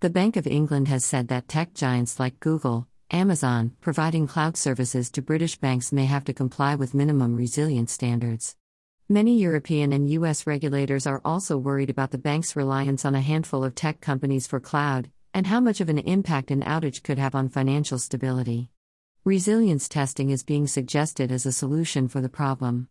The Bank of England has said that tech giants like Google, Amazon, providing cloud services to British banks may have to comply with minimum resilience standards. Many European and US regulators are also worried about the bank's reliance on a handful of tech companies for cloud, and how much of an impact an outage could have on financial stability. Resilience testing is being suggested as a solution for the problem.